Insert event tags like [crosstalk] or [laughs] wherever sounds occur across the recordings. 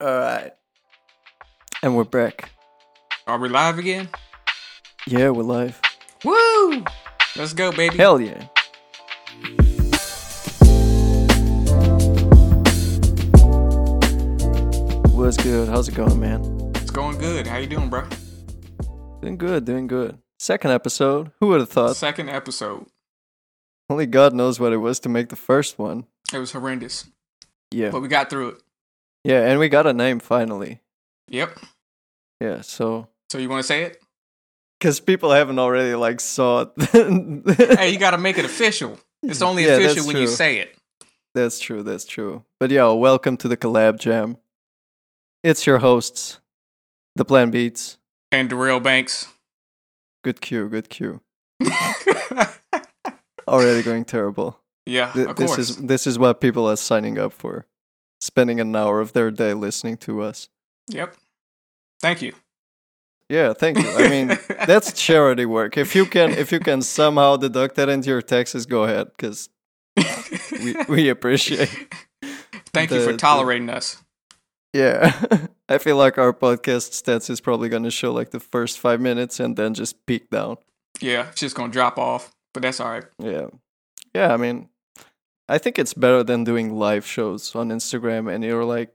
All right. And we're back. Are we live again? Yeah, we're live. Woo! Let's go, baby. Hell yeah. What's good? How's it going, man? It's going good. How you doing, bro? Doing good, doing good. Second episode. Who would have thought? Second episode. Only God knows what it was to make the first one. It was horrendous, Yeah. but we got through it. Yeah, and we got a name finally. Yep. Yeah, so So you want to say it? because people haven't already like saw it. [laughs] Hey, you got to make it official. It's only Yeah, official when you say it. That's true. That's true. But yeah, welcome to the collab jam. It's your hosts, the Plan Beats. And Darrell Banks. Good cue. Good cue. [laughs] Already going terrible. yeah, Th- this is this is what people are signing up for, spending an hour of their day listening to us. Yep. Thank you. Yeah, thank you. I mean, [laughs] that's charity work. If you can, if you can somehow deduct that into your taxes, go ahead, because [laughs] we we appreciate. Thank you the- for the- tolerating us. Yeah, [laughs] I feel like our podcast stats is probably gonna show like the first five minutes and then just peak down. Yeah, it's just gonna drop off, but that's all right. Yeah, yeah. I mean, I think it's better than doing live shows on Instagram, and you're like,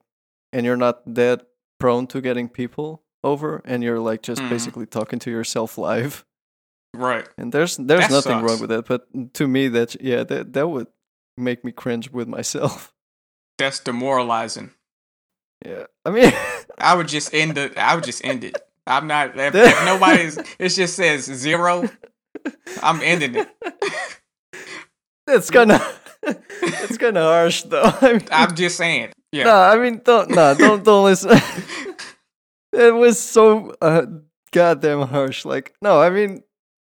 and you're not that prone to getting people over, and you're like just Mhm. basically talking to yourself live. Right. And there's there's That nothing wrong with that, but to me that yeah that that would make me cringe with myself. [laughs] That's demoralizing. Yeah, I mean, I would just end it. I would just end it. I'm not. If, if [laughs] nobody's, it just says zero. I'm ending it. that's kind of [laughs] it's kind of harsh though. [laughs] I mean, I'm just saying. Yeah. No, I mean don't no don't don't listen. [laughs] it was so uh, goddamn harsh. Like no, I mean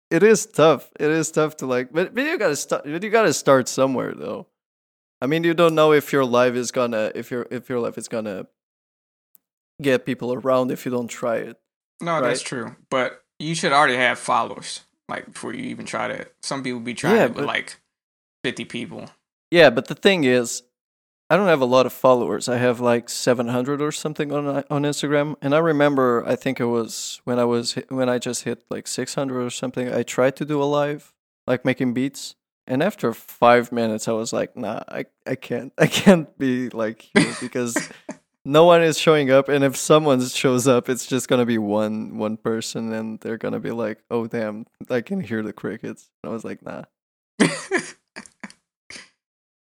it is tough. It is tough to like, but, but you gotta start. But you gotta start somewhere though. I mean, you don't know if your life is gonna if your if your live is gonna get people around if you don't try it. no, that's true. But you should already have followers, like before you even try that. Some people be trying Yeah, it with but- like 50 people. Yeah, but the thing is, I don't have a lot of followers. I have like 700 or something on uh, on Instagram, and I remember I think it was when I was when I just hit like 600 or something. I tried to do a live, like making beats, and after five minutes, I was like, Nah, I I can't I can't be like here [laughs] because no one is showing up, and if someone shows up, it's just gonna be one one person, and they're gonna be like, Oh damn, I can hear the crickets. And I was like, Nah.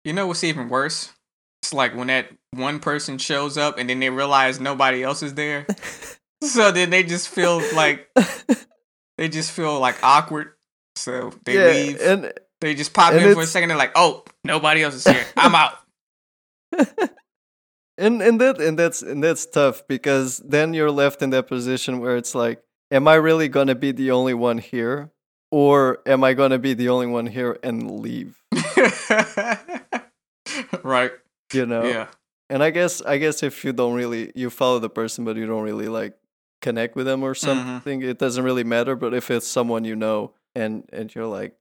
You know what's even worse? It's like when that one person shows up and then they realize nobody else is there. [laughs] so then they just feel like they just feel like awkward. So they yeah, leave. and they just pop in for a second. They're like, "Oh, nobody else is here. I'm out." [laughs] and and that and that's and that's tough because then you're left in that position where it's like am i really going to be the only one here or am i going to be the only one here and leave [laughs] [laughs] right. you know? Yeah. and i guess i guess if you don't really you follow the person but you don't really like connect with them or mm-hmm. something it doesn't really matter. But if it's someone you know and and you're like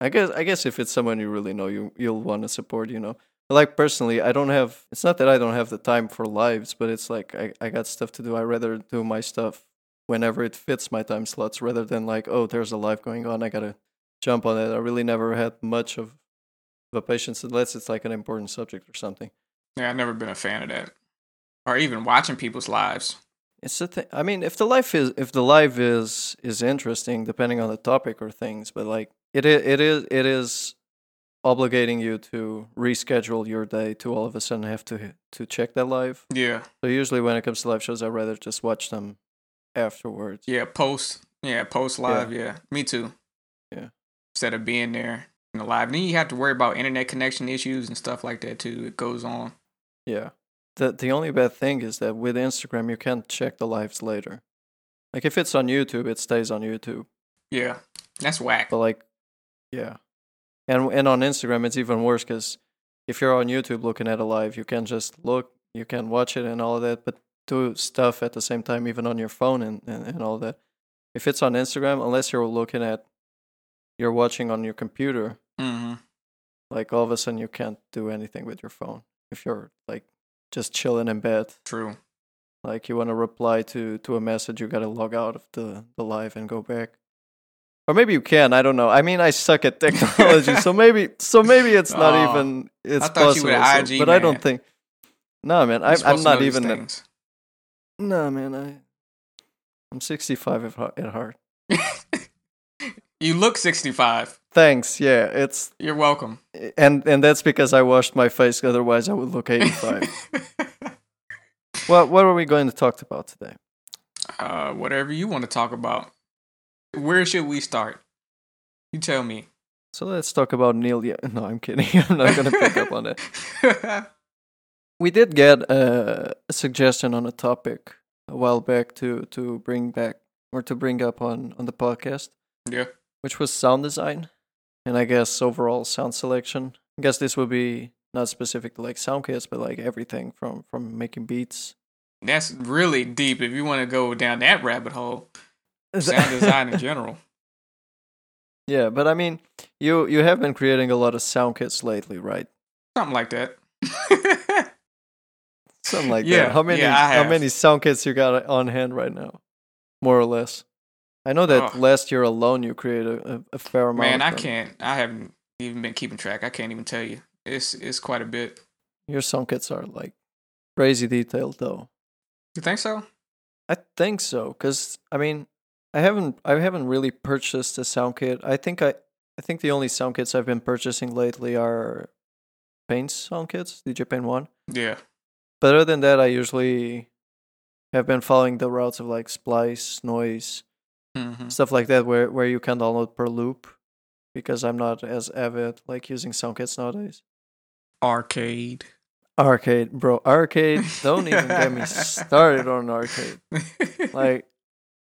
i guess i guess if it's someone you really know you you'll want to support you know? But like personally i don't have it's not that i don't have the time for lives but it's like i, I got stuff to do. I rather do my stuff whenever it fits my time slots rather than like oh there's a life going on. I gotta jump on it. I really never had much of the patience unless it's like an important subject or something Yeah, I've never been a fan of that. Or even watching people's lives. It's the thing. I mean, if the life is if the life is is interesting, depending on the topic or things, but like it is it is it is obligating you to reschedule your day to all of a sudden have to to check that live. Yeah. So usually when it comes to live shows, I'd rather just watch them afterwards. Yeah, post. Yeah, post live. Yeah. Me too. Yeah. Instead of being there in the live. Then you have to worry about internet connection issues and stuff like that too. It goes on. Yeah. The the only bad thing is that with Instagram you can't check the lives later. Like if it's on YouTube, it stays on YouTube. Yeah. That's whack. But like, yeah, and and on Instagram it's even worse because if you're on YouTube looking at a live, you can just look, you can watch it and all of that, but do stuff at the same time, even on your phone and and, and all that. If it's on Instagram, unless you're looking at, you're watching on your computer, hmm like all of a sudden you can't do anything with your phone if you're like just chilling in bed. True. Like you want to reply to to a message, you got to log out of the the live and go back. Or maybe you can. I don't know. I mean, I suck at [laughs] technology, so maybe so maybe it's not Oh, even it's I thought you possible. an so- IG but I don't think. No, man. I, I'm not even. a- No, man. I I'm 65 at at heart. [laughs] You look 65. Thanks. Yeah, it's You're welcome. and and that's because I washed my face. Otherwise, I would look 85. [laughs] what what are we going to talk about today? uh, whatever you want to talk about. Where should we start? You tell me. So let's talk about Neil. Yeah, no, I'm kidding. [laughs] I'm not going to pick up on that. [laughs] We did get a, a suggestion on a topic a while back to to bring back or to bring up on on the podcast, yeah. Which was sound design, and I guess overall sound selection. I guess this would be not specific to like sound kits, but like everything from from making beats. That's really deep if you want to go down that rabbit hole. [laughs] Sound design in general. yeah, but I mean, you you have been creating a lot of sound kits lately, right? Something like that. Something like [laughs] Yeah, that. How many yeah, how many sound kits you got on hand right now? More or less. I know that Ugh. last year alone you created a, a fair amount. Man, I can't. I haven't even been keeping track. I can't even tell you. It's it's quite a bit. Your sound kits are like crazy detailed though. You think so? I think so cuz I mean, I haven't I haven't really purchased a sound kit. I think I I think the only sound kits I've been purchasing lately are Pain's sound kits, DJ Pain 1. Yeah. But other than that, I usually have been following the routes of like Splice, Noiiz, hmm stuff like that, where where you can download per loop, because I'm not as avid like using sound kits nowadays. Arcade. Arcade, bro, arcade. Don't even get me [laughs] started on arcade. Like,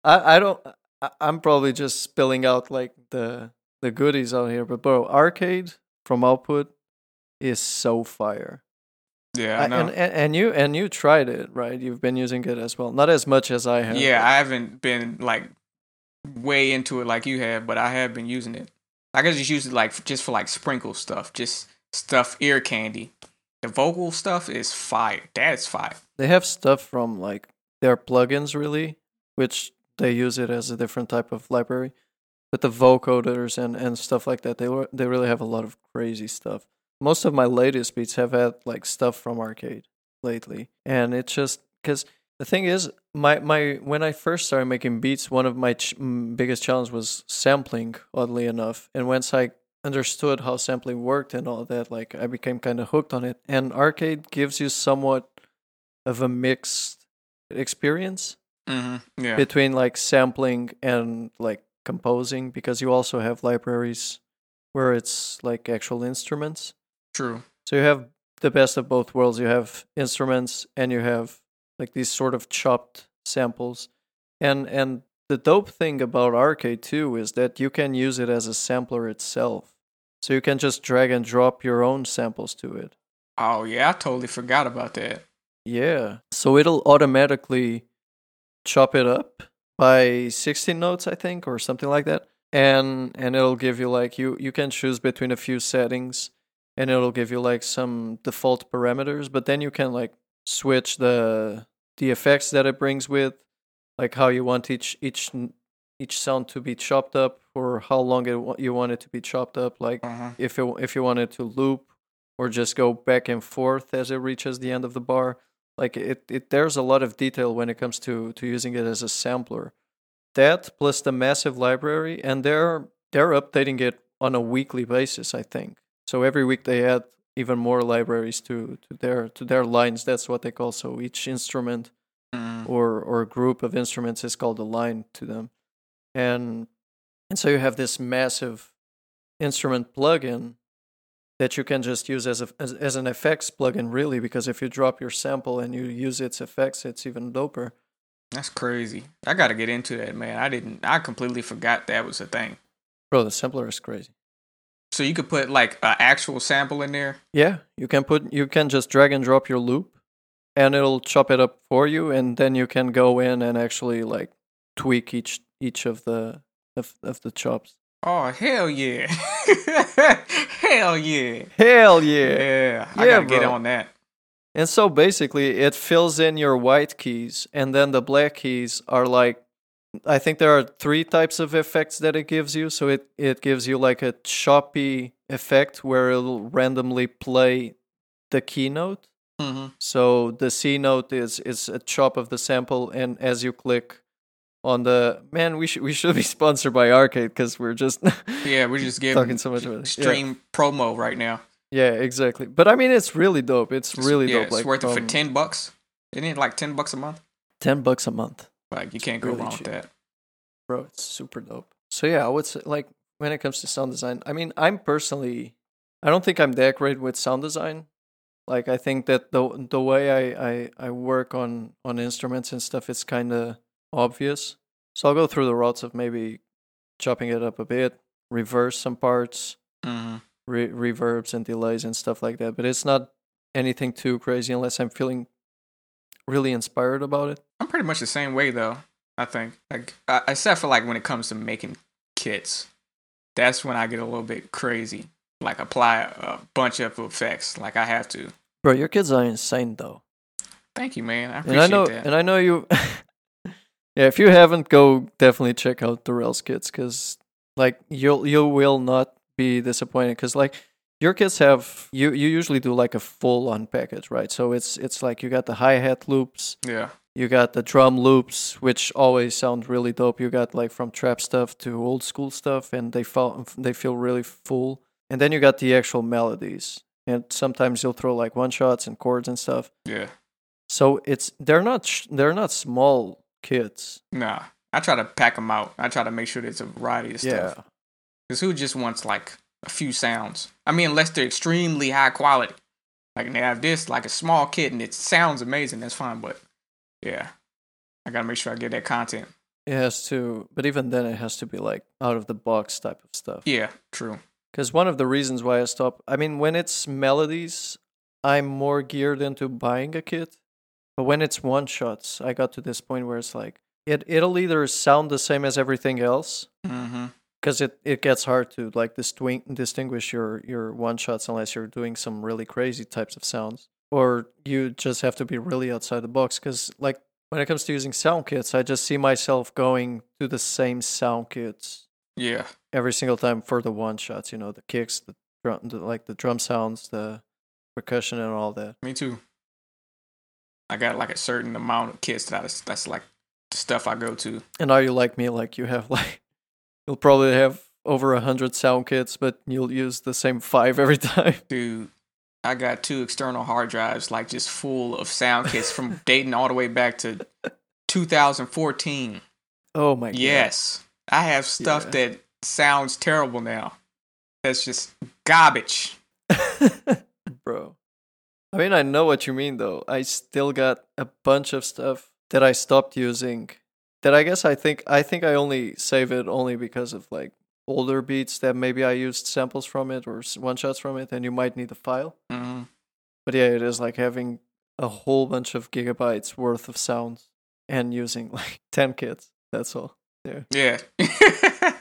I I don't. I, I'm probably just spilling out like the the goodies out here, but bro, arcade from output is so fire. yeah, and, and and you and you tried it, right? You've been using it as well, not as much as I have. yeah, I haven't been like way into it like you have, but I have been using it. I can just use it like just for like sprinkle stuff, just stuff ear candy. The vocal stuff is fire. That's fire. they have stuff from like their plugins really which they use it as a different type of library but the vocoders and and stuff like that they they really have a lot of crazy stuff most of my latest beats have had like stuff from arcade lately and it's just because the thing is my my when i first started making beats one of my ch- biggest challenge was sampling oddly enough and once i understood how sampling worked and all that like i became kind of hooked on it and arcade gives you somewhat of a mixed experience hmm Yeah. between like sampling and like composing because you also have libraries where it's like actual instruments. True. So you have the best of both worlds. You have instruments and you have like these sort of chopped samples. And and the dope thing about arcade too is that you can use it as a sampler itself. So you can just drag and drop your own samples to it. Oh yeah, I totally forgot about that. Yeah. So it'll automatically chop it up by 16 notes, I think, or something like that. And and it'll give you like you you can choose between a few settings and it'll give you like some default parameters, but then you can like switch the the effects that it brings with like how you want each each each sound to be chopped up or how long it, you want it to be chopped up like Uh-huh. if it, if you want it to loop or just go back and forth as it reaches the end of the bar like it, it there's a lot of detail when it comes to to using it as a sampler that plus the massive library and they're they're updating it on a weekly basis i think so every week they add even more libraries to to their to their lines that's what they call so each instrument Mm. or or group of instruments is called a line to them and and so you have this massive instrument plugin that you can just use as a as, as an effects plugin really because if you drop your sample and you use its effects it's even doper That's crazy. I got to get into that, man. I didn't. I completely forgot that was a thing. bro the sampler is crazy So you could put like an actual sample in there. yeah you can put you can just drag and drop your loop and it'll chop it up for you and then you can go in and actually like tweak each each of the of, of the chops Oh hell yeah! [laughs] hell yeah! hell yeah Yeah, I Yeah, gotta get on that. And so basically, it fills in your white keys, and then the black keys are like, I think there are three types of effects that it gives you. So it, it gives you like a choppy effect where it'll randomly play the keynote. Mm-hmm. So the C note is is a chop of the sample, and as you click on the man, we should we should be [laughs] sponsored by Arcade because we're just [laughs] Yeah, we're just giving talking so much about it. Yeah. stream promo right now. Yeah, exactly. But I mean, it's really dope. It's It's- really yeah, dope. It's Like worth it for ten bucks. Isn't it like ten bucks a month? ten bucks a month, Like you can't go Really wrong cheap. with that. bro. It's super dope. So yeah, I would say like when it comes to sound design, I mean, I'm personally, I don't think I'm that great with sound design. Like I think that the the way I I, I work on on instruments and stuff it's kind of obvious. So I'll go through the routes of maybe chopping it up a bit, reverse some parts, Mm-hmm. re- reverbs and delays and stuff like that. But it's not anything too crazy unless I'm feeling really inspired about it. I'm pretty much the same way though. I think like uh, except for like when it comes to making kits, that's when I get a little bit crazy. Like apply a bunch of effects. Like I have to. Bro, your kids are insane though. Thank you, man. I and appreciate I know that. and I know you [laughs] Yeah, if you haven't go definitely check out the Rails kits cuz like you'll you will not be disappointed cuz like your kits have you you usually do like a full on package, right? So it's it's like you got the hi-hat loops, yeah. you got the drum loops which always sound really dope. You got like from trap stuff to old school stuff and they feel they feel really full. And then you got the actual melodies. And sometimes you'll throw like one shots and chords and stuff. Yeah. So it's they're not sh- they're not small kids. Nah. I try to pack them out. I try to make sure there's a variety of stuff. Yeah. Because who just wants like a few sounds? I mean, unless they're extremely high quality. Like and they have this, like a small kit, and it sounds amazing. That's fine, but yeah, I gotta make sure I get that content. It has to, but even then, it has to be like out of the box type of stuff. Yeah, true. Because one of the reasons why I stop, I mean, when it's melodies, I'm more geared into buying a kit. But when it's one shots, I got to this point where it's like it it'll either sound the same as everything else, Mm-hmm. Because it, it gets hard to like distinguish distinguish your your one shots unless you're doing some really crazy types of sounds or you just have to be really outside the box because like when it comes to using sound kits i just see myself going to the same sound kits Yeah, every single time for the one shots you know the kicks the drum the, like the drum sounds the percussion and all that me too. I got like a certain amount of kits that I, that's like the stuff I go to. and are you like me like you have [laughs] like you'll probably have over a hundred sound kits but you'll use the same five every [laughs] time Dude, I got two external hard drives like just full of sound kits from [laughs] dating all the way back to 2014. oh my god Yes, I have stuff Yeah. that sounds terrible now. That's just garbage. [laughs] Bro. I mean, I know what you mean, though. I still got a bunch of stuff that I stopped using. That I guess I think I think I only save it only because of like older beats that maybe I used samples from it or one shots from it, and you might need the file. hmm But yeah, it is like having a whole bunch of gigabytes worth of sounds and using [laughs] like ten kits. That's all. Yeah. yeah. [laughs]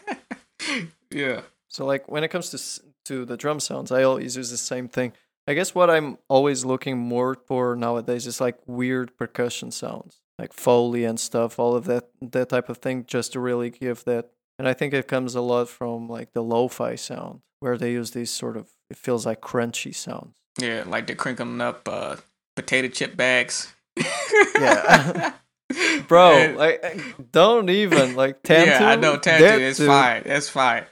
yeah. So like when it comes to to the drum sounds, I always use the same thing. I guess what I'm always looking more for nowadays is like weird percussion sounds, like foley and stuff, all of that that type of thing, just to really give that. And I think it comes a lot from like the lo-fi sound, where they use these sort of it feels like crunchy sounds. Yeah, like the crinkling up uh, potato chip bags. Yeah. [laughs] Bro, [laughs] And- like don't even like Tantu. [laughs] yeah, I know Tantu. It's dude, fine. It's fine.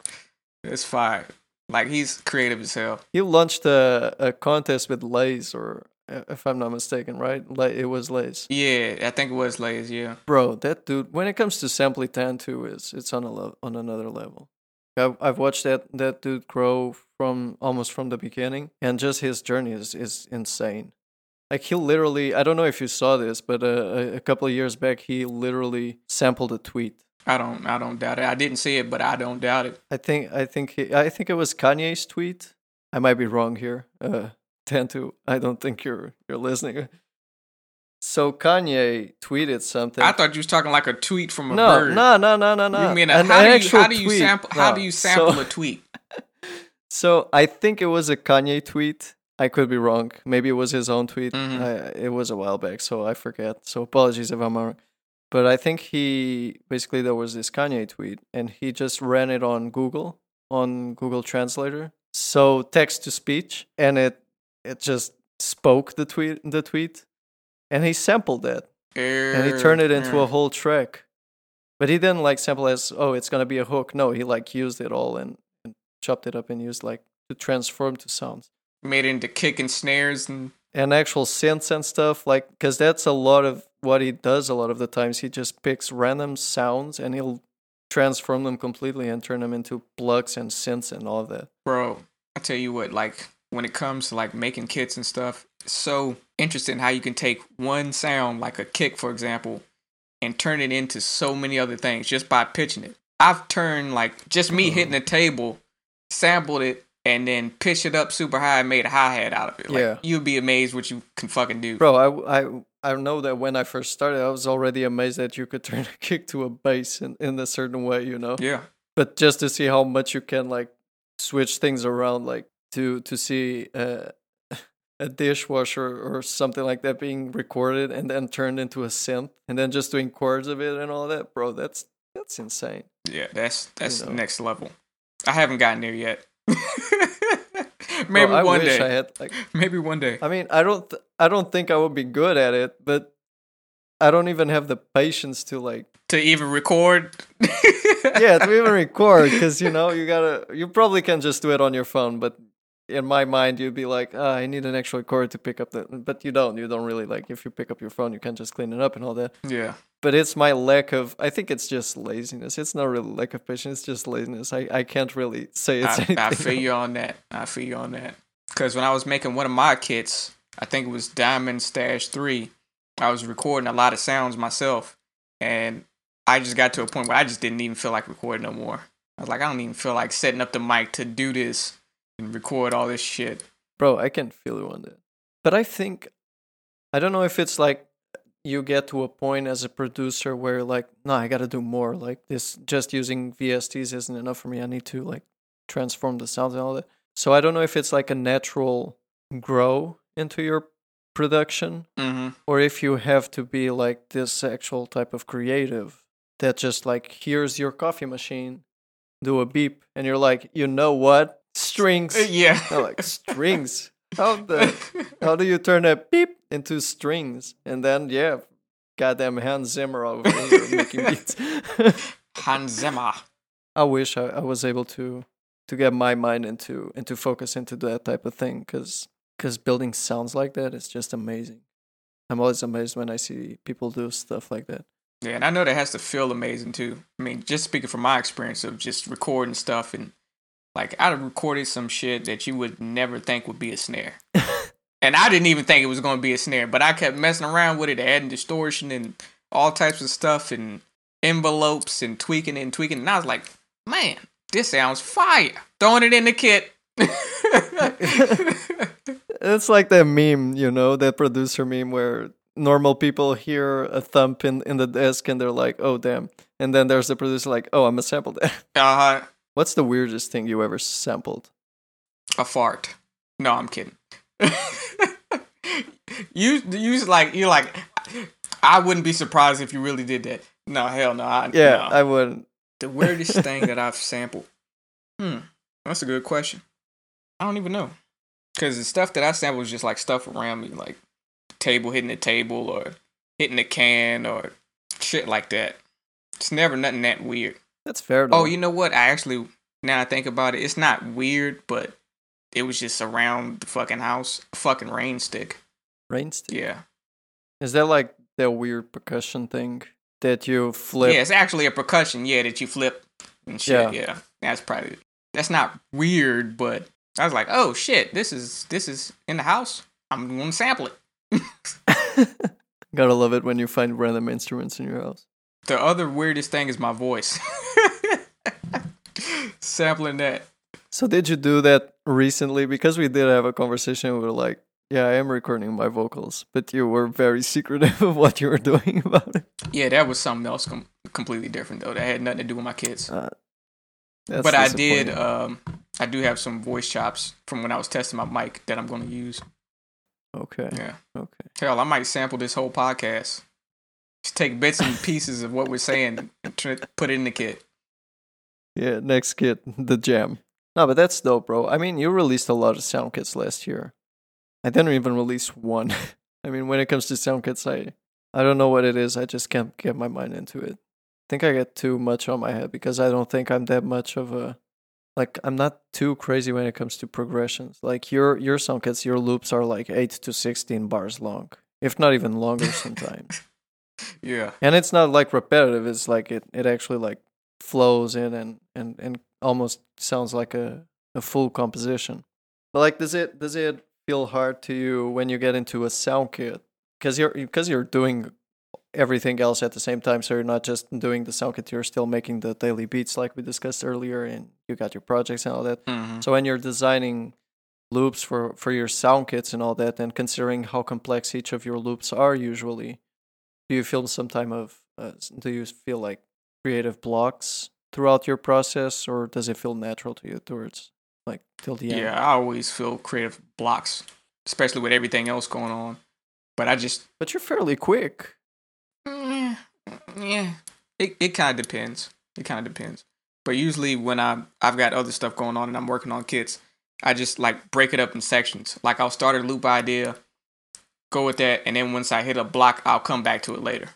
It's fine. Like he's creative as hell. He launched a, a contest with Lays, or if I'm not mistaken, right? Like it was Lays. Yeah, I think it was Lays. Yeah. Bro, that dude. When it comes to sampling Tantu, is it's on a le- on another level. I've I've watched that that dude grow from almost from the beginning, and just his journey is is insane. Like he literally, I don't know if you saw this, but uh, a, a couple of years back, he literally sampled a tweet. I don't. I don't doubt it. I didn't see it, but I don't doubt it. I think I think he, I think it was Kanye's tweet. I might be wrong here. Uh Tantu, I don't think you're you're listening. So Kanye tweeted something. I thought you was talking like a tweet from a no, bird. no, no, no, no, no. You mean a, An how do you how do you tweet. sample how No. do you sample So, a tweet? [laughs] so I think it was a Kanye tweet. I could be wrong. Maybe it was his own tweet. Mhm. I, it was a while back, so I forget. So apologies if I'm wrong. But I think he basically there was this Kanye tweet, and he just ran it on Google on Google Translator, so text to speech, and it it just spoke the tweet the tweet, and he sampled that, and he turned it into a whole track. But he didn't like sample as oh it's gonna be a hook. No, he like used it all and, and chopped it up and used like to transform to sounds made it into kick and snares and and actual synths and stuff like because that's a lot of what he does a lot of the times he just picks random sounds and he'll transform them completely and turn them into plugs and synths and all that bro. I tell you what, like when it comes to like making kits and stuff, it's so interesting how you can take one sound, like a kick, for example, and turn it into so many other things just by pitching it. I've turned like just me hitting the table, sampled it, and then pitched it up super high and made a hi hat out of it. Like, Yeah. you'd be amazed what you can fucking do. bro I, I i know that when i first started i was already amazed that you could [laughs] turn a kick to a bass in, in a certain way you know Yeah, but just to see how much you can like switch things around like to to see uh, [laughs] a dishwasher or something like that being recorded and then turned into a synth and then just doing chords of it and all that bro that's that's insane yeah, that's that's know. next level. I haven't gotten there yet. [laughs] Maybe one day. i had like [laughs] Maybe one day. i mean i don't th- i don't think i would be good at it but i don't even have the patience to like to even record. yeah to even record because you know you gotta you probably can just do it on your phone but in my mind you'd be like ah, i need an actual cord to pick up the but you don't you don't really like if you pick up your phone you can just clean it up and all that yeah. but it's my lack of i think it's just laziness it's not really lack of patience it's just laziness i, I can't really say it's I, anything I feel you on that. I feel you on that. Because when I was making one of my kits, I think it was Diamond Stash 3, I was recording a lot of sounds myself. And I just got to a point where I just didn't even feel like recording no more. I was like, I don't even feel like setting up the mic to do this and record all this shit. bro i can feel you on that. But i think i don't know if it's like you get to a point as a producer where you're like no i gotta do more. Like this just using vsts isn't enough for me. I need to like transform the sounds and all that. So i don't know if it's like a natural grow into your production Mm-hmm. or if you have to be like this actual type of creative that just like here's your coffee machine. Do a beep. And you're like you know what strings uh, Yeah. I'm like strings. How the [laughs] how do you turn a beep into strings? And then yeah, goddamn Hans Zimmer over here making [laughs] beats. Hans Zimmer. I wish I, I was able to to get my mind into into focus into that type of thing because because building sounds like that is just amazing. I'm always amazed when I see people do stuff like that. Yeah, and I know that has to feel amazing too. I mean, just speaking from my experience of just recording stuff and like I recorded some shit that you would never think would be a snare. [laughs] and I didn't even think it was going to be a snare, but I kept messing around with it, adding distortion and all types of stuff and envelopes and tweaking and tweaking. And I was like, man, this sounds fire. Throwing it in the kit. [laughs] It's like that meme, you know, that producer meme where normal people hear a thump in, in the desk and they're like, oh, damn. And then there's the producer like, oh, I'm a sample that. uh, What's the weirdest thing you ever sampled? a fart. No, I'm kidding. [laughs] you you like you're like I wouldn't be surprised if you really did that. No, hell no. I, Yeah, no. I wouldn't. the weirdest [laughs] thing that I've sampled. Hmm, that's a good question. I don't even know, because the stuff that I sampled was just like stuff around me, like table hitting the table or hitting the can or shit like that. It's never nothing that weird. That's fair. Oh, though. Oh, you know what? I actually now I think about it, it's not weird, but it was just around the fucking house. Fucking rain stick. rain stick. Yeah. Is that like that weird percussion thing that you flip? Yeah, it's actually a percussion, yeah, that you flip and shit. Yeah. Yeah. That's probably that's not weird, but I was like, oh shit, this is this is in the house. I'm gonna sample it. [laughs] Gotta love it when you find random instruments in your house. The other weirdest thing is my voice. [laughs] Sampling that. So did you do that recently? Because we did have a conversation. We were like, "Yeah, I am recording my vocals," but you were very [laughs] secretive of what you were doing [laughs] about it. Yeah, that was something else com- completely different though. That had nothing to do with my kids. Uh, but I did um I do have some voice chops from when I was testing my mic that I'm going to use. Okay. Yeah. Okay. Hell, I might sample this whole podcast. Just take bits and pieces of what we're saying and try to put it in the kit. Yeah, next kit, [laughs] the jam. No, but that's dope, bro. I mean, you released a lot of sound kits last year. I didn't even release one. [laughs] I mean, when it comes to sound kits, I I don't know what it is. I just can't get my mind into it. I think I get too much on my head because I don't think I'm that much of a like I'm not too crazy when it comes to progressions. Like your your sound kits, your loops are like eight to sixteen bars long, if not even longer sometimes. [laughs] Yeah. and it's not like repetitive. It's like it it actually like flows in and and and almost sounds like a a full composition. But like, does it does it feel hard to you when you get into a sound kit because you're because you're doing everything else at the same time so you're not just doing the sound kit you're still making the daily beats like we discussed earlier and you got your projects and all that Mm-hmm. so when you're designing loops for for your sound kits and all that and considering how complex each of your loops are usually do you feel some time of uh, do you feel like creative blocks throughout your process or does it feel natural to you towards like till the end Yeah, I always feel creative blocks, especially with everything else going on. But I just, but you're fairly quick yeah, yeah. It it kind of depends. It kind of depends. But usually when I I've got other stuff going on and I'm working on kits, I just like break it up in sections. Like I'll start a loop idea, go with that, and then once I hit a block, I'll come back to it later.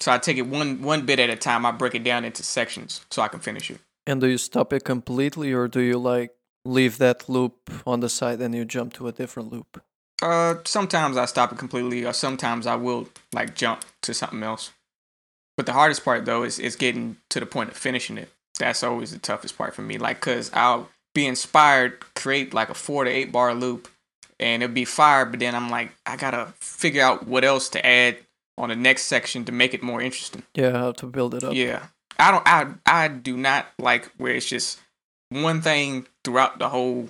So I take it one one bit at a time. I break it down into sections so I can finish it. And do you stop it completely or do you like leave that loop on the side and you jump to a different loop? Uh, sometimes I stop it completely, or sometimes I will like jump to something else. But the hardest part though is is getting to the point of finishing it. That's always the toughest part for me. Like, cause I'll be inspired, create like a four to eight bar loop, and it'll be fire. But then I'm like, I gotta figure out what else to add on the next section to make it more interesting. Yeah, to build it up. Yeah, I don't. I I do not like where it's just one thing throughout the whole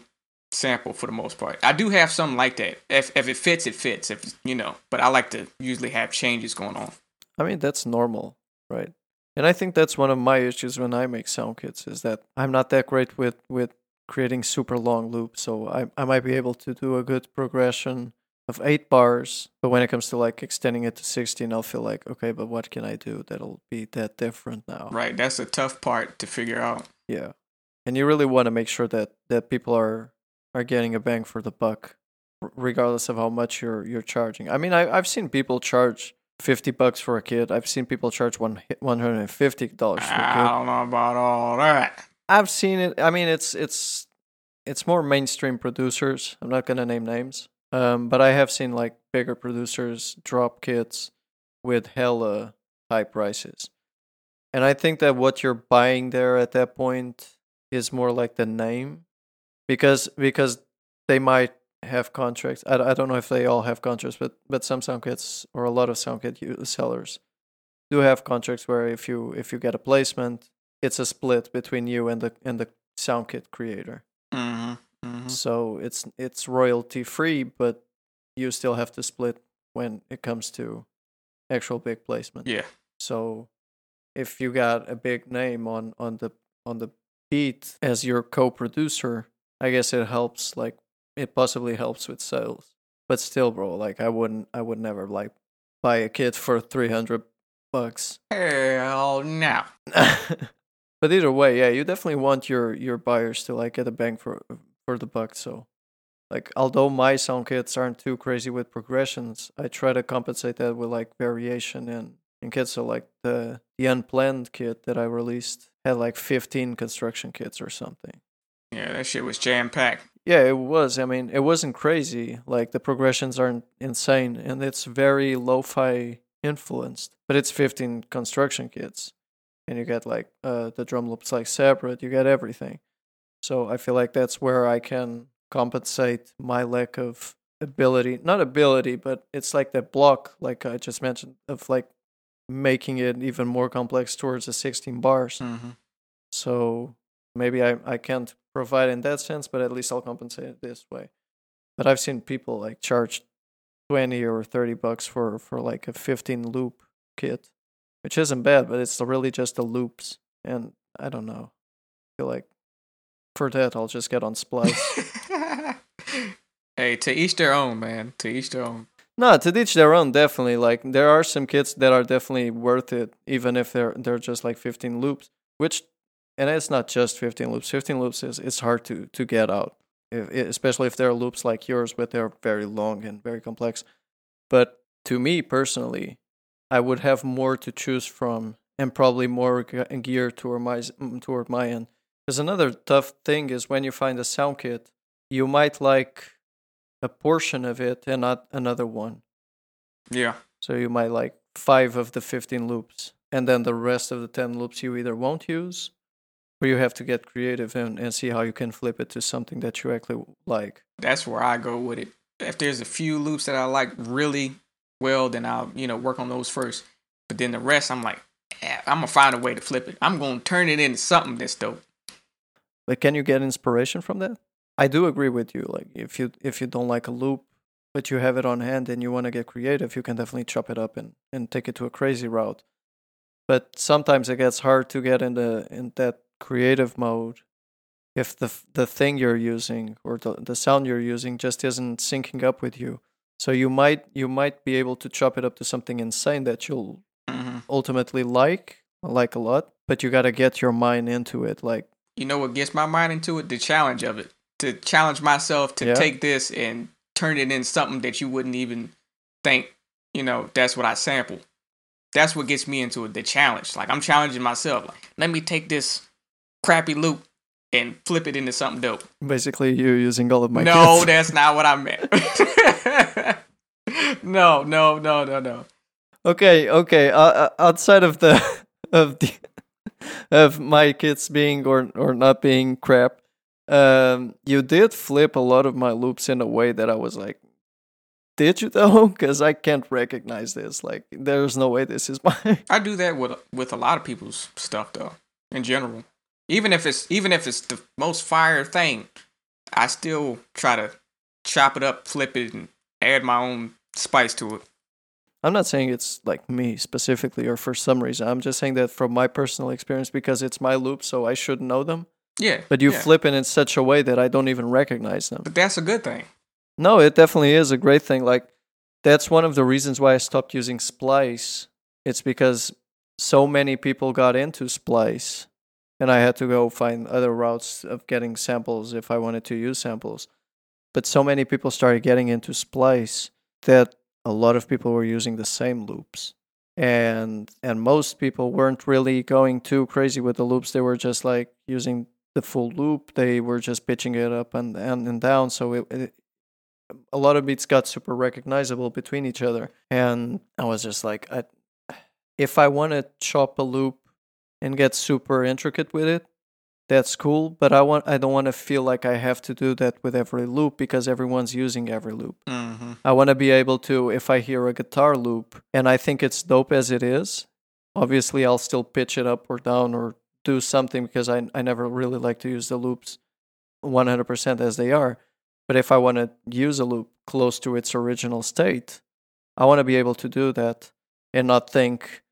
sample for the most part. I do have some like that. If if it fits, it fits. If you know, but I like to usually have changes going on. I mean, that's normal, right? And I think that's one of my issues when I make sound kits is that I'm not that great with with creating super long loops. So I I might be able to do a good progression of eight bars, but when it comes to like extending it to sixteen, I'll feel like okay, but what can I do that'll be that different now? Right, that's a tough part to figure out. Yeah, and you really want to make sure that that people are are getting a bang for the buck, regardless of how much you're you're charging. I mean, I I've seen people charge fifty bucks for a kid. I've seen people charge one one hundred and fifty dollars for a I kit. don't know about all that. I've seen it. I mean, it's it's it's more mainstream producers. I'm not gonna name names, um, but I have seen like bigger producers drop kits with hella high prices, and I think that what you're buying there at that point is more like the name, because because they might have contracts. I, I don't know if they all have contracts, but but some sound kits or a lot of sound kit sellers do have contracts where if you if you get a placement, it's a split between you and the and the sound kit creator. Mm-hmm. Mm-hmm. So it's it's royalty free, but you still have to split when it comes to actual big placement. Yeah. So if you got a big name on on the on the beat as your co-producer, I guess it helps like it possibly helps with sales. But still, bro, like I wouldn't I would never like buy a kit for 300 bucks. Hell no. [laughs] but either way, yeah, you definitely want your your buyers to like get a bang for for the buck. So, like, although my sound kits aren't too crazy with progressions, I try to compensate that with like variation and in kits. So, like the the unplanned kit that I released had like 15 construction kits or something. Yeah, that shit was jam packed. Yeah, it was. I mean, it wasn't crazy. Like the progressions aren't insane, and it's very lo-fi influenced. But it's 15 construction kits, and you get like uh, the drum loops like separate. You get everything. So I feel like that's where I can compensate my lack of ability. Not ability, but it's like that block, like I just mentioned, of like making it even more complex towards the 16 bars. Mm-hmm. So maybe I, I can't provide in that sense, but at least I'll compensate it this way. But I've seen people like charge 20 or 30 bucks for, for like a 15 loop kit, which isn't bad, but it's really just the loops. And I don't know. I feel like For that, I'll just get on Splice. [laughs] hey, to each their own, man. To each their own. No, to each their own. Definitely, like there are some kits that are definitely worth it, even if they're they're just like 15 loops. Which, and it's not just 15 loops. 15 loops is it's hard to to get out, if, especially if they're loops like yours, but they're very long and very complex. But to me personally, I would have more to choose from and probably more geared toward my toward my end. Because another tough thing is when you find a sound kit, you might like a portion of it and not another one. Yeah. So you might like five of the 15 loops, and then the rest of the 10 loops you either won't use, or you have to get creative and, and see how you can flip it to something that you actually like. That's where I go with it. If there's a few loops that I like really well, then I'll, you know, work on those first. But then the rest, I'm like, eh, I'm going to find a way to flip it. I'm going to turn it into something that's dope. But can you get inspiration from that? I do agree with you. Like if you if you don't like a loop, but you have it on hand and you want to get creative, you can definitely chop it up and, and take it to a crazy route. But sometimes it gets hard to get in the in that creative mode if the the thing you're using or the, the sound you're using just isn't syncing up with you. So you might you might be able to chop it up to something insane that you'll mm-hmm. ultimately like like a lot, but you got to get your mind into it. Like you know what gets my mind into it? The challenge of it to challenge myself to yeah. take this and turn it into something that you wouldn't even think, you know, that's what I sample. That's what gets me into it, the challenge. Like I'm challenging myself. Like, let me take this crappy loop and flip it into something dope. Basically, you using all of my. No, kits. that's not what I meant. [laughs] no, no, no, no, no. Okay, okay. Uh, uh outside of the [laughs] of the [laughs] of my kids being or or not being crap, um, you did flip a lot of my loops in a way that I was like, did you [laughs] though? Because I can't recognize this. Like, there's no way this is [laughs] mine. I do that with with a lot of people's stuff though, in general. Even if it's even if it's the most fire thing, I still try to chop it up, flip it, and add my own spice to it. I'm not saying it's like me specifically or for some reason. I'm just saying that from my personal experience because it's my loop, so I should know them. Yeah. But you yeah. flip it in such a way that I don't even recognize them. But that's a good thing. No, it definitely is a great thing. Like that's one of the reasons why I stopped using Splice. It's because so many people got into Splice and I had to go find other routes of getting samples if I wanted to use samples. But so many people started getting into Splice that a lot of people were using the same loops. And and most people weren't really going too crazy with the loops. They were just like using the full loop. They were just pitching it up and and, and down. So it, it, a lot of beats got super recognizable between each other. And I was just like, I, if I want to chop a loop and get super intricate with it, that's cool. But I want I don't want to feel like I have to do that with every loop because everyone's using every loop. Mm-hmm. I want to be able to, if I hear a guitar loop and I think it's dope as it is, obviously I'll still pitch it up or down or do something because I, I never really like to use the loops 100% as they are. But if I want to use a loop close to its original state, I want to be able to do that and not think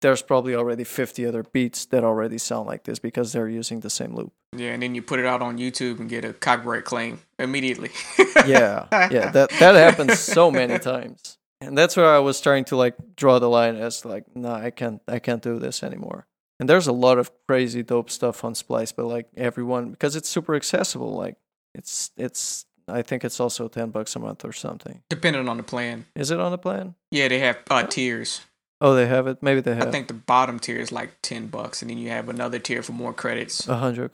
there's probably already 50 other beats that already sound like this because they're using the same loop. Yeah, and then you put it out on YouTube and get a copyright claim immediately. [laughs] yeah, yeah, that that happens so many times, and that's where I was starting to like draw the line as like, no, nah, I can't, I can't do this anymore. And there's a lot of crazy dope stuff on Splice, but like everyone because it's super accessible. Like it's it's I think it's also ten bucks a month or something. Depending on the plan. Is it on the plan? Yeah, they have uh, tiers. Oh, they have it. Maybe they have. I think the bottom tier is like ten bucks, and then you have another tier for more credits. A hundred.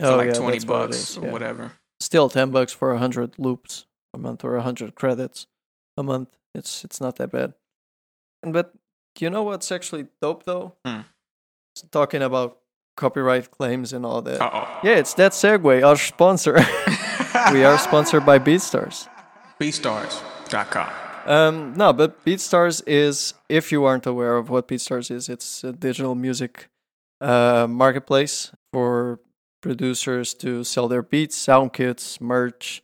Oh, like yeah, twenty bucks or yeah. whatever. Still ten bucks for a hundred loops a month or a hundred credits a month. It's it's not that bad. And But you know what's actually dope though? Hmm talking about copyright claims and all that. Uh-oh. Yeah, it's that segue, our sponsor. [laughs] we are sponsored by BeatStars. BeatStars.com. Um, no, but BeatStars is, if you aren't aware of what BeatStars is, it's a digital music uh, marketplace for producers to sell their beats, sound kits, merch.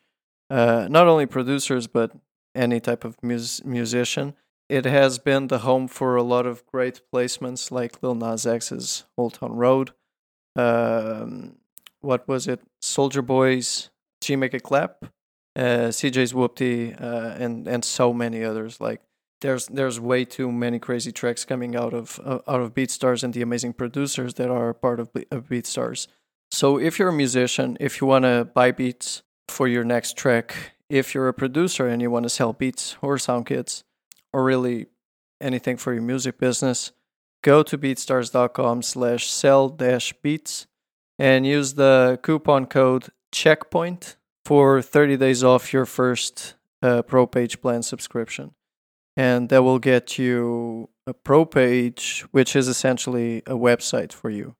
Uh, not only producers, but any type of mus- musician it has been the home for a lot of great placements like Lil Nas X's Old Town Road, um, what was it? Soulja Boy's, G Make a Clap, uh, CJ's Whoopty, uh, and and so many others. Like there's there's way too many crazy tracks coming out of uh, out of BeatStars and the amazing producers that are part of, of BeatStars. So if you're a musician, if you want to buy beats for your next track, if you're a producer and you want to sell beats or sound kits, or really anything for your music business, go to beatstars.com slash sell dash beats and use the coupon code checkpoint for 30 days off your first uh, pro page plan subscription. And that will get you a pro page which is essentially a website for you.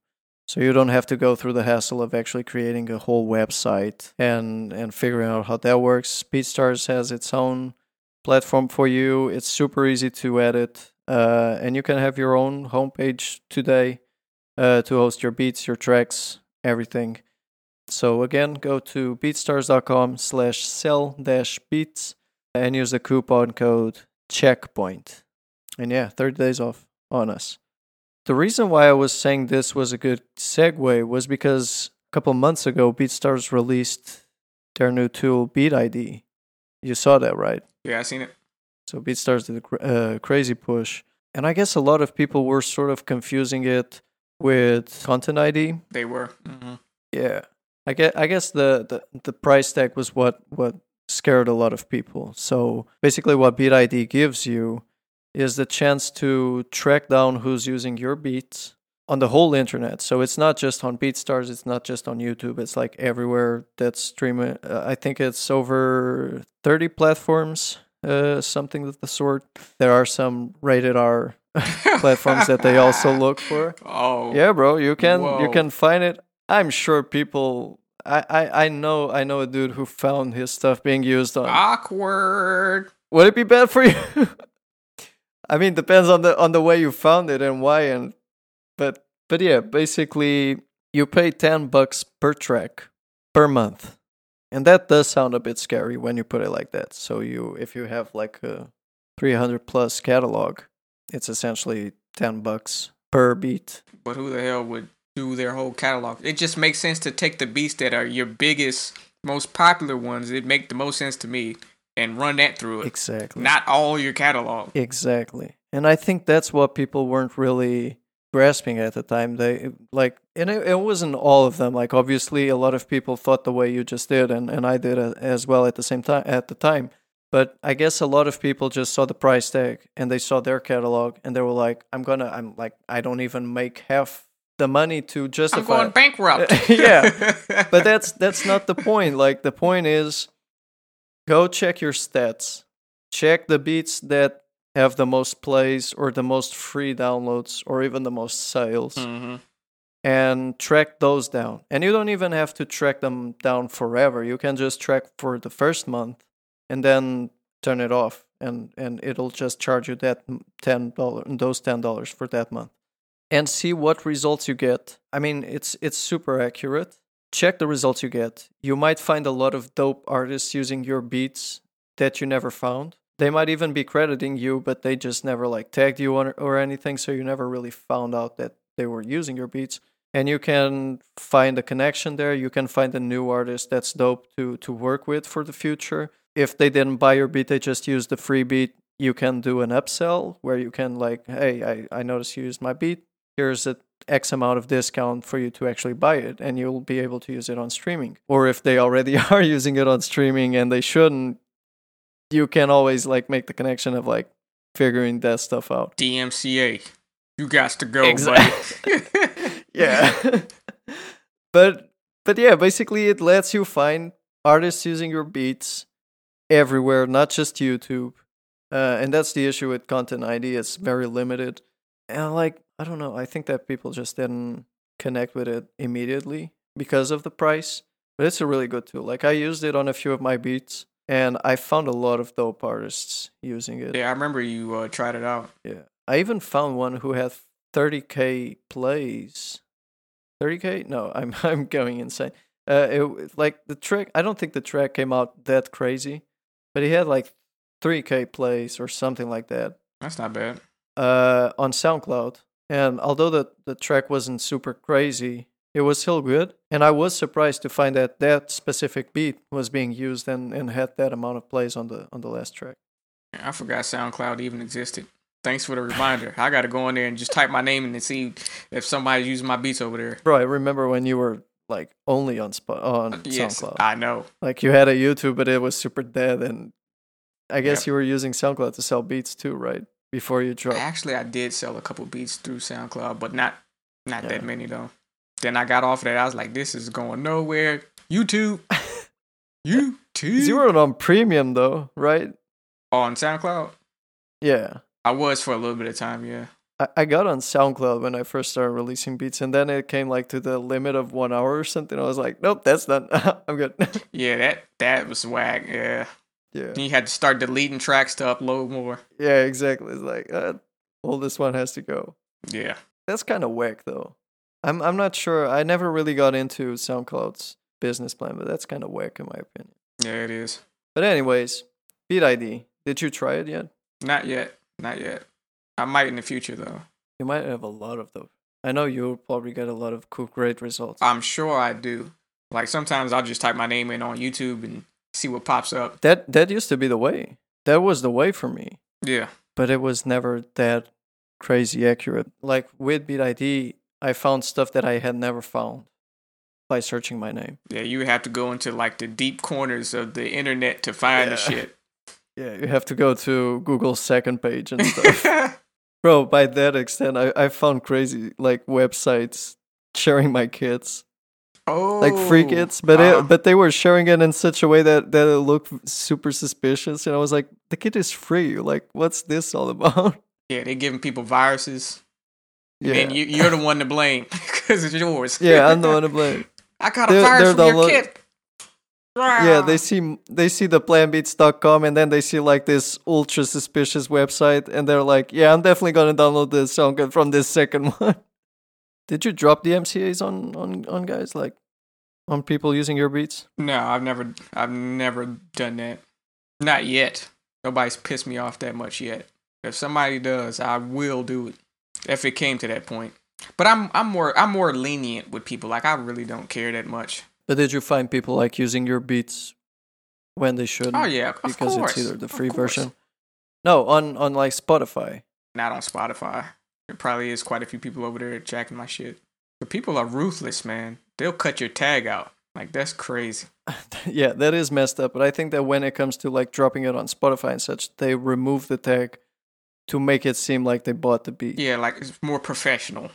So you don't have to go through the hassle of actually creating a whole website and and figuring out how that works. Beatstars has its own platform for you. It's super easy to edit uh, and you can have your own homepage today uh, to host your beats your tracks everything so again go to beatstars.com slash sell dash beats and use the coupon code checkpoint. And yeah 30 days off on us. The reason why i was saying this was a good segue was because a couple months ago beatstars released their new tool beat id you saw that right? Yeah, I seen it. so BeatStars did a cr- uh, crazy push, and I guess a lot of people were sort of confusing it with Content ID. They were. hmm Yeah, I guess I guess the, the the price tag was what what scared a lot of people. So basically, what Beat ID gives you is the chance to track down who's using your beats on the whole internet. So it's not just on BeatStars, it's not just on YouTube. It's like everywhere that's streaming. Uh, I think it's over 30 platforms, uh, something of the sort. There are some rated R [laughs] platforms that they also look for. Oh. Yeah, bro, you can you can find it. I'm sure people. I, I, I know I know a dude who found his stuff being used on. Awkward. Would it be bad for you? [laughs] I mean, depends on the on the way you found it and why and but but yeah, basically you pay 10 bucks per track per month. And that does sound a bit scary when you put it like that. So you if you have like a 300 plus catalog, it's essentially 10 bucks per beat. But who the hell would do their whole catalog? It just makes sense to take the beats that are your biggest, most popular ones. It make the most sense to me and run that through it. Exactly. Not all your catalog. Exactly. And I think that's what people weren't really grasping at the time. They like, and it, it wasn't all of them. Like, obviously, a lot of people thought the way you just did, and, and I did as well at the same time. At the time, but I guess a lot of people just saw the price tag and they saw their catalog, and they were like, "I'm gonna, I'm like, I don't even make half the money to justify I'm justify." going bankrupt. [laughs] Yeah. [laughs] but that's that's not the point. Like the point is go check your stats. Check the beats that have the most plays or the most free downloads or even the most sales hmm and track those down. And you don't even have to track them down forever. You can just track for the first month and then turn it off and and it'll just charge you that $10 those $10 for that month and see what results you get. I mean, it's it's super accurate. Check the results you get. You might find a lot of dope artists using your beats that you never found. They might even be crediting you, but they just never like tagged you on or anything, so you never really found out that they were using your beats. And you can find a connection there. You can find a new artist that's dope to to work with for the future. If they didn't buy your beat, they just used the free beat. You can do an upsell where you can like, hey, I, I noticed you used my beat here's a X amount of discount for you to actually buy it, and you'll be able to use it on streaming. Or if they already [laughs] are using it on streaming and they shouldn't, you can always like make the connection of like figuring that stuff out. DMCA. You got to go, Exactly. [laughs] [laughs] Yeah. but but yeah, basically it lets you find artists using your beats everywhere, not just YouTube. Uh, and that's the issue with Content ID. It's very limited. And like, I don't know, I think that people just didn't connect with it immediately because of the price. But it's a really good tool. Like I used it on a few of my beats and I found a lot of dope artists using it. yeah, I remember you uh, tried it out. Yeah. I even found one who had 30k plays. 30k? No, [laughs] I'm I'm going insane. Uh, it like the track. I don't think the track came out that crazy, but he had like 3k plays or something like that. That's not bad. Uh, on SoundCloud. And although the the track wasn't super crazy, it was still good. And I was surprised to find that that specific beat was being used and, and had that amount of plays on the on the last track. I forgot SoundCloud even existed. Thanks for the reminder. I got to go in there and just type my name in and see if somebody's using my beats over there. Bro, I remember when you were like only on Sp- on uh, Yes, SoundCloud. I know. like you had a YouTube, but it was super dead, and I guess Yep. you were using SoundCloud to sell beats too, right? Before you dropped. Actually, I did sell a couple beats through SoundCloud, but not not Yeah. that many though. Then I got off of that. I was like, this is going nowhere. YouTube, [laughs] YouTube. You were on premium though, right? on SoundCloud. Yeah. I was for a little bit of time. Yeah. I, I got on SoundCloud when I first started releasing beats, and then it came like to the limit of one hour or something. I was like, nope, that's done. [laughs] I'm good. [laughs] Yeah, that that was whack. Yeah, yeah. you had to start deleting tracks to upload more. Yeah, exactly. It's like, uh, well, this one has to go. Yeah, That's kind of whack though. I'm I'm not sure. I never really got into SoundCloud's business plan, but that's kind of whack in my opinion. yeah, it is. But anyways, Beat ID. Did you try it yet? Not yet, not yet. I might in the future though. You might have a lot of those. I know you'll probably get a lot of cool, great results. I'm sure I do. Like sometimes I'll just type my name in on YouTube and see what pops up. That that used to be the way. That was the way for me. Yeah, but it was never that crazy accurate. Like with Beat ID, I found stuff that I had never found by searching my name. yeah. You have to go into like the deep corners of the internet to find the shit. [laughs] Yeah, you have to go to Google's second page and [laughs] stuff. Bro, by that extent, I, I found crazy like websites sharing my kids, oh, like free kits, but uh, it, but they were sharing it in such a way that that it looked super suspicious, and I was like, the kit is free. Like, what's this all about? [laughs] yeah, they're giving people viruses. Yeah, And you, you're the one to blame [laughs] because it's yours. yeah, I'm the one to blame. [laughs] I got a They're- virus they're from your download- kit. Yeah, they see they see the planbeats.com and then they see like this ultra suspicious website and they're like, "Yeah, I'm definitely gonna download this song from this second one." Did you drop the MCAs on on on guys like on people using your beats? No, I've never, I've never done that. Not yet. Nobody's pissed me off that much yet. If somebody does, I will do it. If it came to that point. But I'm, I'm more, I'm more lenient with people. Like I really don't care that much. But did you find people like using your beats when they shouldn't? Oh yeah, of because course. it's either the free version. No, on on like Spotify. Not on Spotify. There probably is quite a few people over there jacking my shit. But people are ruthless, man. They'll cut your tag out. Like that's crazy. [laughs] yeah, that is messed up. But I think that when it comes to like dropping it on Spotify and such, they remove the tag to make it seem like they bought the beat. Yeah, like it's more professional.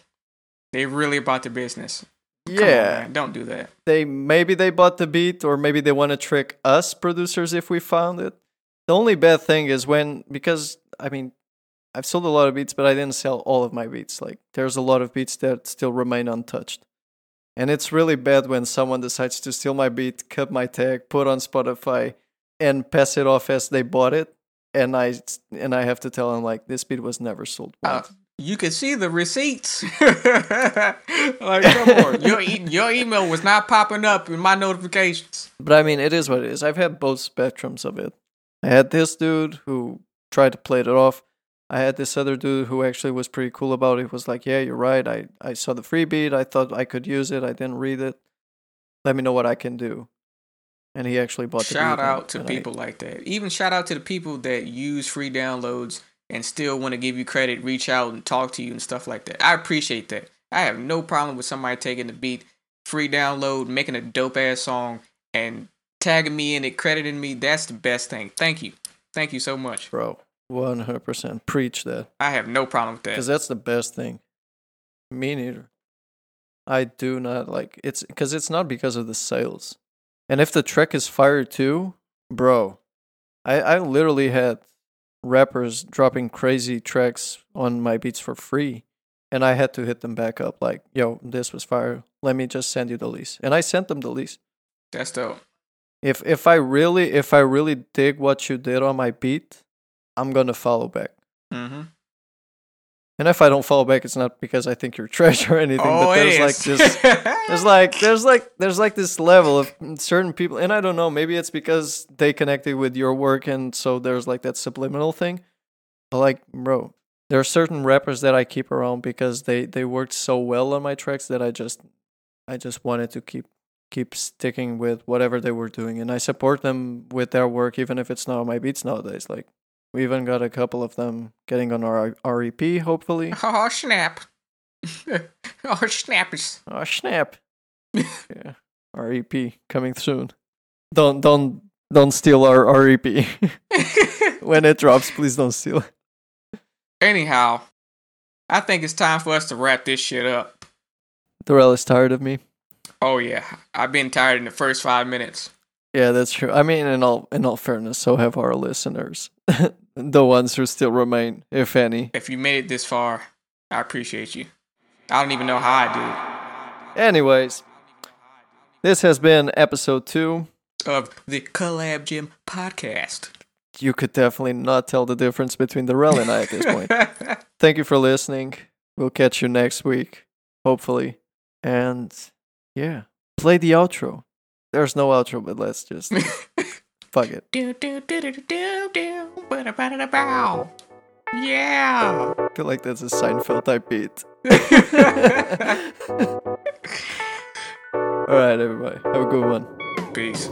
They really bought the business. Come on, yeah. don't do that. they maybe they bought the beat or maybe they want to trick us producers if we found it. The only bad thing is when because I mean I've sold a lot of beats but I didn't sell all of my beats. Like there's a lot of beats that still remain untouched. And it's really bad when someone decides to steal my beat, cut my tag, put on Spotify and pass it off as they bought it and I and I have to tell them like this beat was never sold Uh, you can see the receipts. [laughs] like, come on, your e- your email was not popping up in my notifications. But I mean, it is what it is. I've had both spectrums of it. I had this dude who tried to play it off. I had this other dude who actually was pretty cool about it. Was like, "Yeah, you're right. I I saw the free beat. I thought I could use it. I didn't read it. Let me know what I can do." And he actually bought the Shout beat, out to and I- people like that. Even shout out to the people that use free downloads and still want to give you credit, reach out and talk to you and stuff like that. I appreciate that. I have no problem with somebody taking the beat, free download, making a dope ass song, and tagging me in it, crediting me. That's the best thing. Thank you. Thank you so much. bro. One hundred percent preach that I have no problem with that. because that's the best thing. Me neither. I do not like it's because it's not because of the sales. And if the track is fire too, bro, I I literally had rappers dropping crazy tracks on my beats for free, and I had to hit them back up like, "Yo, this was fire. Let me just send you the lease." And I sent them the lease. That's dope. If if I really if I really dig what you did on my beat, I'm gonna follow back. Mm-hmm. And if I don't follow back, it's not because I think you're [laughs] trash or anything. Oh, but there's like this [laughs] there's like there's like there's like this level of certain people and i don't know maybe it's because they connected with your work and so there's like that subliminal thing but like bro there are certain rappers that i keep around because they they worked so well on my tracks that i just I just wanted to keep keep sticking with whatever they were doing, and I support them with their work, even if it's not on my beats nowadays. Like we even got a couple of them getting on our REP, hopefully. [laughs] Oh snap! oh snappers! [laughs] Oh snap! Oh, [laughs] yeah, REP coming soon. Don't don't don't steal our REP when it drops. Please don't steal. Anyhow, I think it's time for us to wrap this shit up. Darrell is tired of me. Oh yeah, I've been tired in the first five minutes. Yeah, that's true. I mean, in all in all fairness, so have our listeners, [laughs] the ones who still remain, if any. If you made it this far, I appreciate you. I don't even know how I do. Anyways, this has been episode two of the Collab Gym podcast. You could definitely not tell the difference between Darrell and I at this point. [laughs] Thank you for listening. We'll catch you next week, hopefully. And yeah, play the outro. There's no outro, but let's just [laughs] fuck it. Yeah. I feel like that's a Seinfeld type beat. [laughs] [laughs] All right, everybody. Have a good one. Peace.